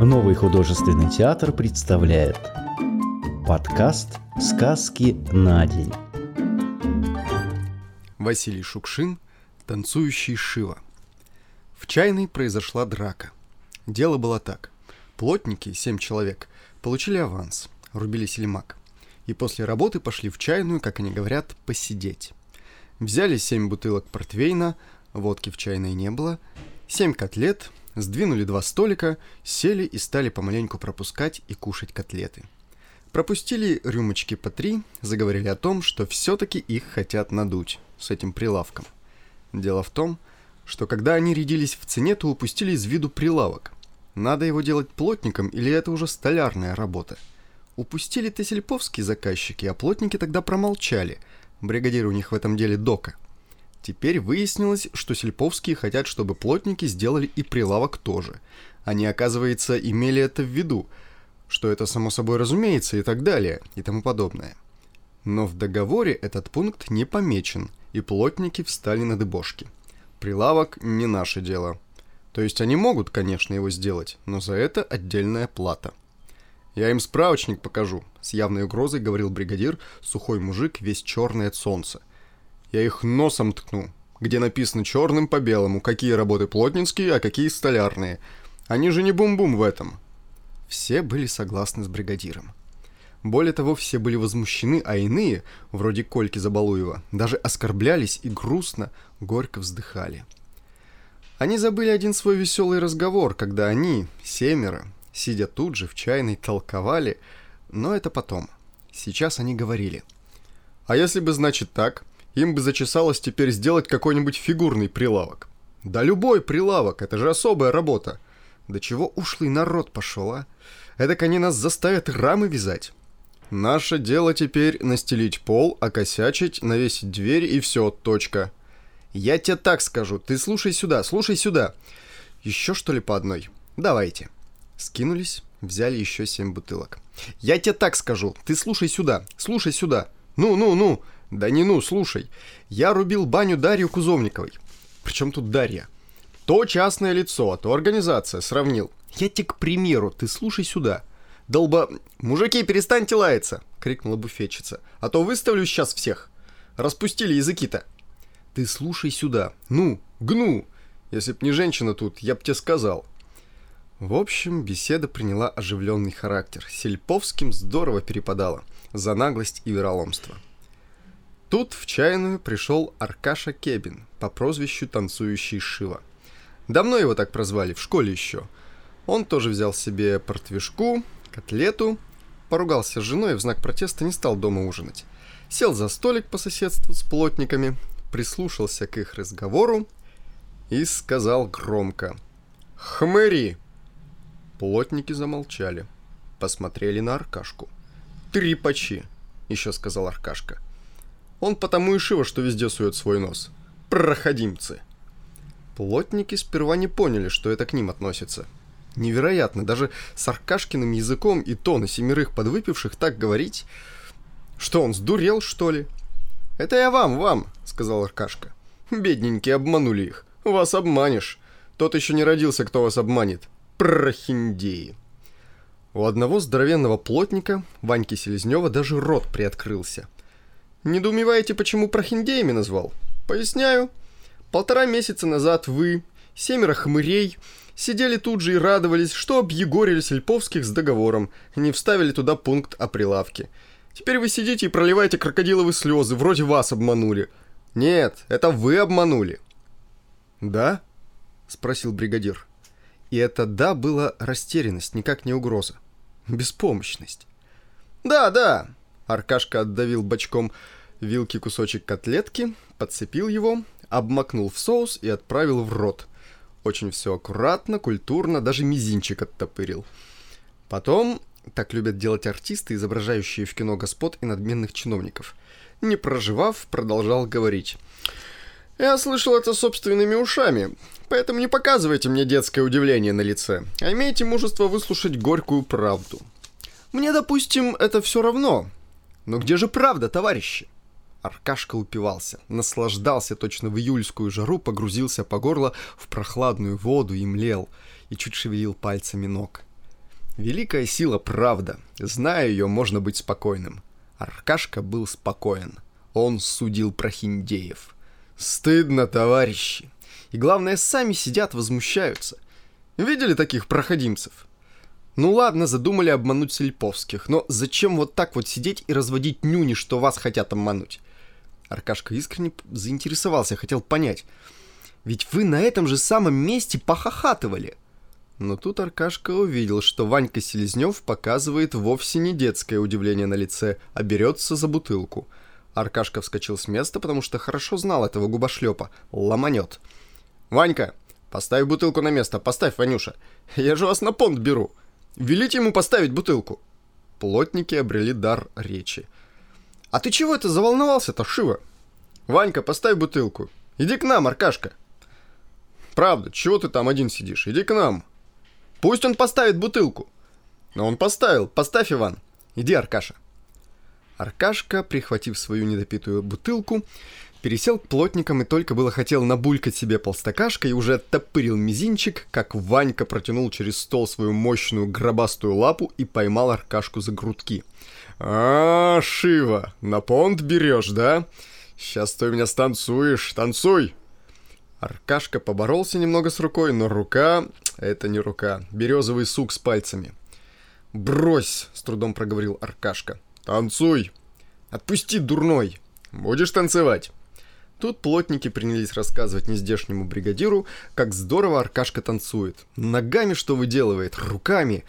Новый художественный театр представляет подкаст «Сказки на день». Василий Шукшин, танцующий Шива. В чайной произошла драка. Дело было так. Плотники, семь человек, получили аванс, рубили сельмак. И после работы пошли в чайную, как они говорят, посидеть. Взяли семь бутылок портвейна, водки в чайной не было, семь котлет, сдвинули два столика, сели и стали помаленьку пропускать и кушать котлеты. Пропустили рюмочки по три, заговорили о том, что все-таки их хотят надуть с этим прилавком. Дело в том, что когда они рядились в цене, то упустили из виду прилавок. Надо его делать плотником или это уже столярная работа? Упустили тесельповские заказчики, а плотники тогда промолчали. Бригадир у них в этом деле дока – Теперь выяснилось, что сельповские хотят, чтобы плотники сделали и прилавок тоже. Они, оказывается, имели это в виду, что это само собой разумеется и так далее, и тому подобное. Но в договоре этот пункт не помечен, и плотники встали на дыбошки. Прилавок не наше дело. То есть они могут, конечно, его сделать, но за это отдельная плата. «Я им справочник покажу», — с явной угрозой говорил бригадир, сухой мужик, весь черный от солнца я их носом ткну, где написано черным по белому, какие работы плотницкие, а какие столярные. Они же не бум-бум в этом. Все были согласны с бригадиром. Более того, все были возмущены, а иные, вроде Кольки Забалуева, даже оскорблялись и грустно, горько вздыхали. Они забыли один свой веселый разговор, когда они, семеро, сидя тут же в чайной, толковали, но это потом. Сейчас они говорили. «А если бы, значит, так? Им бы зачесалось теперь сделать какой-нибудь фигурный прилавок. Да любой прилавок, это же особая работа. Да чего ушлый народ пошел, а? Эдак они нас заставят рамы вязать. Наше дело теперь настелить пол, окосячить, навесить дверь и все, точка. Я тебе так скажу, ты слушай сюда, слушай сюда. Еще что ли по одной? Давайте. Скинулись, взяли еще семь бутылок. Я тебе так скажу, ты слушай сюда, слушай сюда. Ну, ну, ну, да не ну, слушай, я рубил баню Дарью Кузовниковой. Причем тут Дарья? То частное лицо, а то организация, сравнил. Я тебе к примеру, ты слушай сюда. Долба... Мужики, перестаньте лаяться, крикнула буфетчица. А то выставлю сейчас всех. Распустили языки-то. Ты слушай сюда. Ну, гну. Если б не женщина тут, я б тебе сказал. В общем, беседа приняла оживленный характер. Сельповским здорово перепадало за наглость и вероломство. Тут в чайную пришел Аркаша Кебин по прозвищу «Танцующий Шива». Давно его так прозвали, в школе еще. Он тоже взял себе портвишку, котлету, поругался с женой и в знак протеста не стал дома ужинать. Сел за столик по соседству с плотниками, прислушался к их разговору и сказал громко «Хмыри!». Плотники замолчали, посмотрели на Аркашку. «Трипачи!» — еще сказал Аркашка — он потому и шиво, что везде сует свой нос. Проходимцы. Плотники сперва не поняли, что это к ним относится. Невероятно, даже с Аркашкиным языком и то на семерых подвыпивших так говорить. Что, он сдурел, что ли? «Это я вам, вам», — сказал Аркашка. «Бедненькие, обманули их. Вас обманешь. Тот еще не родился, кто вас обманет. Прохиндеи». У одного здоровенного плотника, Ваньки Селезнева, даже рот приоткрылся — Недоумеваете, почему прохиндеями назвал? Поясняю. Полтора месяца назад вы, семеро хмырей, сидели тут же и радовались, что объегорили Сельповских с договором, не вставили туда пункт о прилавке. Теперь вы сидите и проливаете крокодиловые слезы, вроде вас обманули. Нет, это вы обманули. Да? Спросил бригадир. И это «да» было растерянность, никак не угроза. Беспомощность. «Да, да, Аркашка отдавил бочком вилки кусочек котлетки, подцепил его, обмакнул в соус и отправил в рот. Очень все аккуратно, культурно, даже мизинчик оттопырил. Потом, так любят делать артисты, изображающие в кино господ и надменных чиновников, не проживав, продолжал говорить. «Я слышал это собственными ушами, поэтому не показывайте мне детское удивление на лице, а имейте мужество выслушать горькую правду. Мне, допустим, это все равно, но где же правда, товарищи? Аркашка упивался, наслаждался точно в июльскую жару, погрузился по горло в прохладную воду и млел, и чуть шевелил пальцами ног. Великая сила правда. Зная ее, можно быть спокойным. Аркашка был спокоен. Он судил прохиндеев. Стыдно, товарищи. И главное, сами сидят, возмущаются. Видели таких проходимцев? Ну ладно, задумали обмануть Сельповских, но зачем вот так вот сидеть и разводить нюни, что вас хотят обмануть? Аркашка искренне заинтересовался, хотел понять. Ведь вы на этом же самом месте похохатывали. Но тут Аркашка увидел, что Ванька Селезнев показывает вовсе не детское удивление на лице, а берется за бутылку. Аркашка вскочил с места, потому что хорошо знал этого губошлепа. Ломанет. «Ванька, поставь бутылку на место, поставь, Ванюша. Я же вас на понт беру. Велите ему поставить бутылку». Плотники обрели дар речи. «А ты чего это заволновался-то, Шива?» «Ванька, поставь бутылку. Иди к нам, Аркашка». «Правда, чего ты там один сидишь? Иди к нам». Пусть он поставит бутылку. Но он поставил. Поставь, Иван. Иди, Аркаша. Аркашка, прихватив свою недопитую бутылку, пересел к плотникам и только было хотел набулькать себе полстакашка и уже оттопырил мизинчик, как Ванька протянул через стол свою мощную гробастую лапу и поймал Аркашку за грудки. «А, Шива, на понт берешь, да? Сейчас ты у меня станцуешь, танцуй!» Аркашка поборолся немного с рукой, но рука — это не рука. Березовый сук с пальцами. «Брось!» — с трудом проговорил Аркашка. «Танцуй!» «Отпусти, дурной!» «Будешь танцевать?» Тут плотники принялись рассказывать нездешнему бригадиру, как здорово Аркашка танцует. Ногами что выделывает, руками.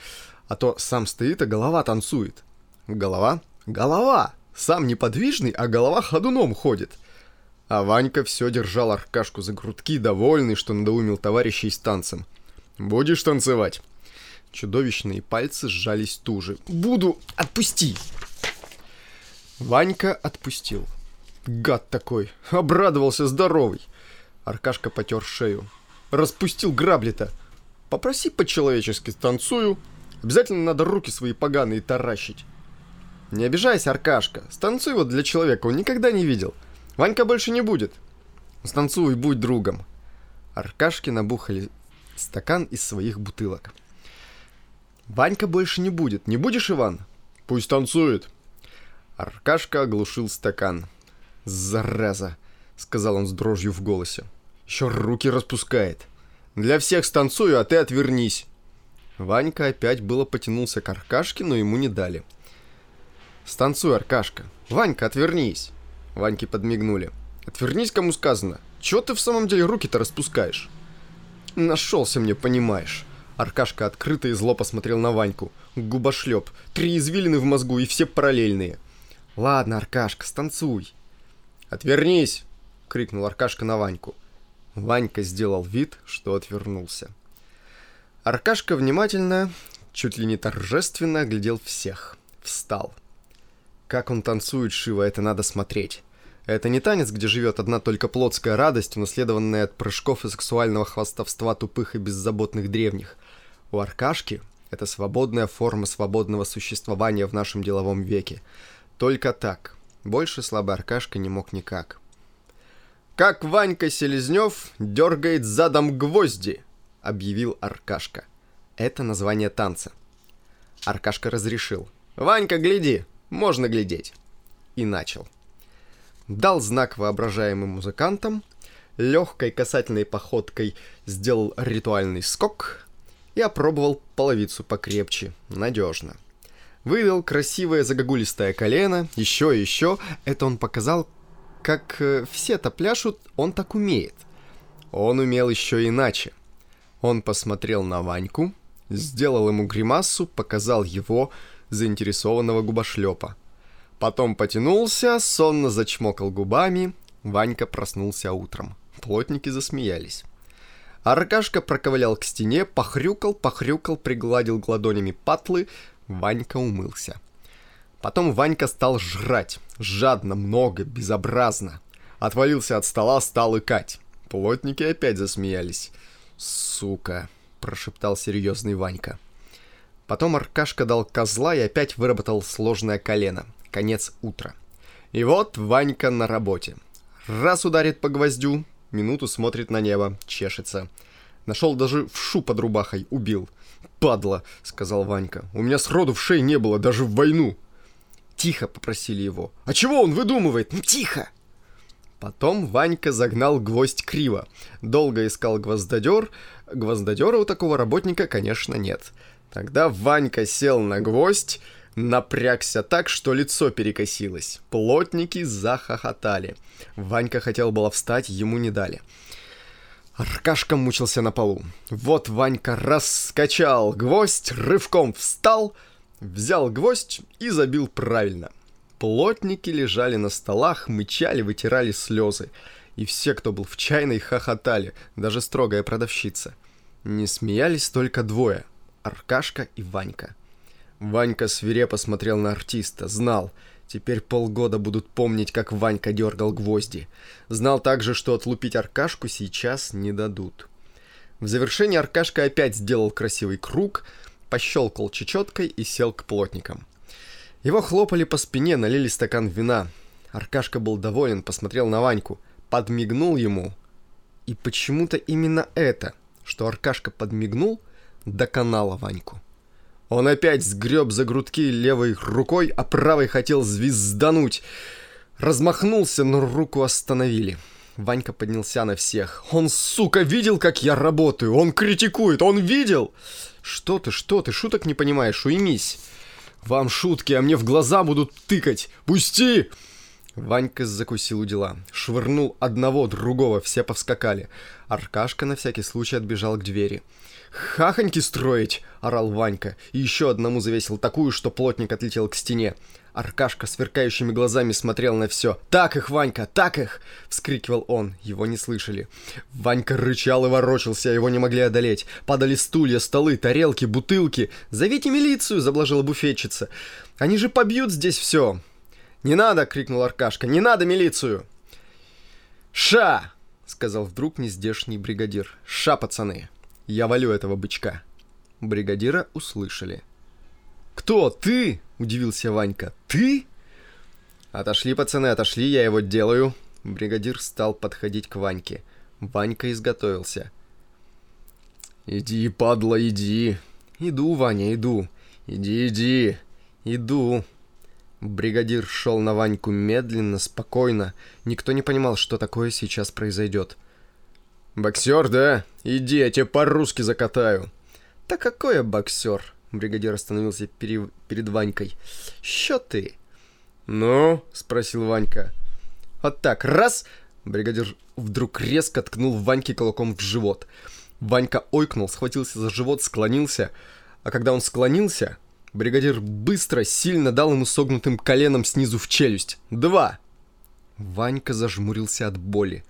А то сам стоит, а голова танцует. Голова? Голова! Сам неподвижный, а голова ходуном ходит. А Ванька все держал Аркашку за грудки, довольный, что надоумил товарищей с танцем. «Будешь танцевать?» Чудовищные пальцы сжались туже. «Буду! Отпусти!» Ванька отпустил. Гад такой! Обрадовался здоровый! Аркашка потер шею. Распустил грабли-то. Попроси по-человечески, станцую. Обязательно надо руки свои поганые таращить. Не обижайся, Аркашка. Станцуй вот для человека, он никогда не видел. — Ванька больше не будет. Станцуй, будь другом. Аркашки набухали стакан из своих бутылок. Ванька больше не будет. Не будешь, Иван? Пусть танцует. Аркашка оглушил стакан. «Зараза!» — сказал он с дрожью в голосе. «Еще руки распускает. Для всех станцую, а ты отвернись!» Ванька опять было потянулся к Аркашке, но ему не дали. «Станцуй, Аркашка! Ванька, отвернись!» Ваньке подмигнули. «Отвернись, кому сказано. Чего ты в самом деле руки-то распускаешь?» «Нашелся мне, понимаешь». Аркашка открыто и зло посмотрел на Ваньку. Губошлеп. Три извилины в мозгу и все параллельные. «Ладно, Аркашка, станцуй». «Отвернись!» — крикнул Аркашка на Ваньку. Ванька сделал вид, что отвернулся. Аркашка внимательно, чуть ли не торжественно оглядел всех. Встал. Как он танцует, Шива, это надо смотреть. Это не танец, где живет одна только плотская радость, унаследованная от прыжков и сексуального хвастовства тупых и беззаботных древних. У Аркашки это свободная форма свободного существования в нашем деловом веке. Только так. Больше слабый Аркашка не мог никак. «Как Ванька Селезнев дергает задом гвозди!» — объявил Аркашка. Это название танца. Аркашка разрешил. «Ванька, гляди!» можно глядеть. И начал. Дал знак воображаемым музыкантам, легкой касательной походкой сделал ритуальный скок и опробовал половицу покрепче, надежно. Вывел красивое загогулистое колено, еще и еще. Это он показал, как э, все-то пляшут, он так умеет. Он умел еще иначе. Он посмотрел на Ваньку, сделал ему гримасу, показал его, заинтересованного губошлепа. Потом потянулся, сонно зачмокал губами. Ванька проснулся утром. Плотники засмеялись. Аркашка проковылял к стене, похрюкал, похрюкал, пригладил ладонями патлы. Ванька умылся. Потом Ванька стал жрать. Жадно, много, безобразно. Отвалился от стола, стал икать. Плотники опять засмеялись. «Сука!» – прошептал серьезный Ванька. Потом Аркашка дал козла и опять выработал сложное колено. Конец утра. И вот Ванька на работе. Раз ударит по гвоздю, минуту смотрит на небо, чешется. Нашел даже в шу под рубахой, убил. «Падла», — сказал Ванька. «У меня сроду в шее не было, даже в войну». «Тихо», — попросили его. «А чего он выдумывает? Ну, тихо!» Потом Ванька загнал гвоздь криво. Долго искал гвоздодер. Гвоздодера у такого работника, конечно, нет. Тогда Ванька сел на гвоздь, напрягся так, что лицо перекосилось. Плотники захохотали. Ванька хотел было встать, ему не дали. Аркашка мучился на полу. Вот Ванька раскачал гвоздь, рывком встал, взял гвоздь и забил правильно. Плотники лежали на столах, мычали, вытирали слезы. И все, кто был в чайной, хохотали, даже строгая продавщица. Не смеялись только двое — Аркашка и Ванька. Ванька свирепо смотрел на артиста, знал — Теперь полгода будут помнить, как Ванька дергал гвозди. Знал также, что отлупить Аркашку сейчас не дадут. В завершение Аркашка опять сделал красивый круг, пощелкал чечеткой и сел к плотникам. Его хлопали по спине, налили стакан вина. Аркашка был доволен, посмотрел на Ваньку, подмигнул ему. И почему-то именно это, что Аркашка подмигнул, доконало Ваньку. Он опять сгреб за грудки левой рукой, а правой хотел звездануть. Размахнулся, но руку остановили. Ванька поднялся на всех. «Он, сука, видел, как я работаю? Он критикует! Он видел!» «Что ты, что ты? Шуток не понимаешь? Уймись!» «Вам шутки, а мне в глаза будут тыкать! Пусти!» Ванька закусил у дела. Швырнул одного, другого, все повскакали. Аркашка на всякий случай отбежал к двери. «Хахоньки строить!» — орал Ванька. И еще одному завесил такую, что плотник отлетел к стене. Аркашка сверкающими глазами смотрел на все. «Так их, Ванька, так их!» — вскрикивал он. Его не слышали. Ванька рычал и ворочался, его не могли одолеть. Падали стулья, столы, тарелки, бутылки. «Зовите милицию!» — заблажила буфетчица. «Они же побьют здесь все!» «Не надо!» — крикнул Аркашка. «Не надо милицию!» «Ша!» — сказал вдруг нездешний бригадир. «Ша, пацаны!» Я валю этого бычка. Бригадира услышали. «Кто? Ты?» – удивился Ванька. «Ты?» «Отошли, пацаны, отошли, я его делаю». Бригадир стал подходить к Ваньке. Ванька изготовился. «Иди, падла, иди!» «Иду, Ваня, иду!» «Иди, иди!» «Иду!» Бригадир шел на Ваньку медленно, спокойно. Никто не понимал, что такое сейчас произойдет. «Боксер, да? Иди, я тебе по-русски закатаю». «Да какой я боксер?» Бригадир остановился пере... перед Ванькой. «Що ты?» «Ну?» — спросил Ванька. «Вот так, раз!» Бригадир вдруг резко ткнул Ваньке кулаком в живот. Ванька ойкнул, схватился за живот, склонился. А когда он склонился, бригадир быстро, сильно дал ему согнутым коленом снизу в челюсть. «Два!» Ванька зажмурился от боли.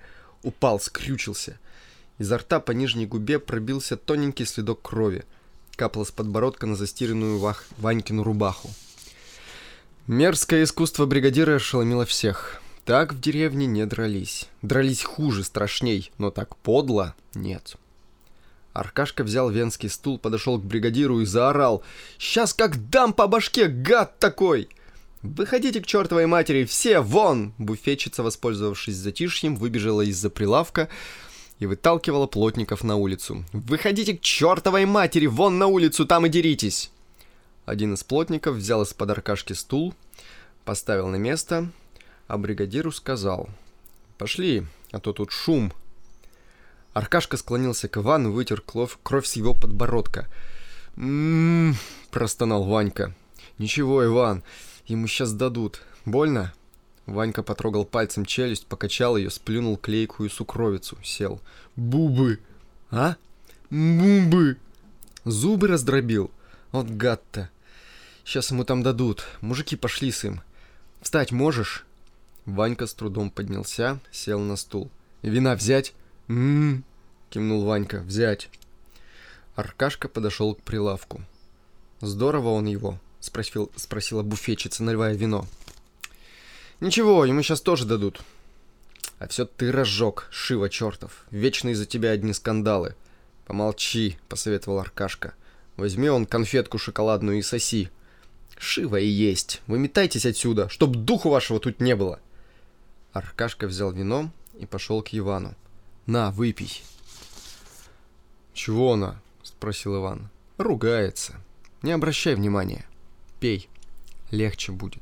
Упал, скрючился. Изо рта по нижней губе пробился тоненький следок крови. Капало с подбородка на застиранную Вах... Ванькину рубаху. Мерзкое искусство бригадира ошеломило всех. Так в деревне не дрались. Дрались хуже, страшней, но так подло нет. Аркашка взял венский стул, подошел к бригадиру и заорал. «Сейчас как дам по башке, гад такой!» «Выходите к чертовой матери, все, вон!» Буфетчица, воспользовавшись затишьем, выбежала из-за прилавка, и выталкивала плотников на улицу. «Выходите к чертовой матери! Вон на улицу, там и деритесь!» Один из плотников взял из-под Аркашки стул, поставил на место, а бригадиру сказал «Пошли, а то тут шум». Аркашка склонился к Ивану, вытер кровь, кровь с его подбородка. «М-м-м», простонал Ванька. «Ничего, Иван, ему сейчас дадут. Больно?» Ванька потрогал пальцем челюсть, покачал ее, сплюнул клейкую сукровицу, сел. «Бубы!» «А? Бубы!» Зубы раздробил. Вот гад-то. Сейчас ему там дадут. Мужики пошли с им. Встать можешь? Ванька с трудом поднялся, сел на стул. «Вина взять?» «М-м-м», кивнул Ванька. «Взять». Аркашка подошел к прилавку. «Здорово он его?» — спросил, спросила буфетчица, наливая вино. Ничего, ему сейчас тоже дадут. А все ты разжег, Шива чертов. Вечно из-за тебя одни скандалы. Помолчи, посоветовал Аркашка. Возьми он конфетку шоколадную и соси. Шива и есть. Вы метайтесь отсюда, чтоб духу вашего тут не было. Аркашка взял вино и пошел к Ивану. На, выпей. «Чего она?» – спросил Иван. «Ругается. Не обращай внимания. Пей. Легче будет».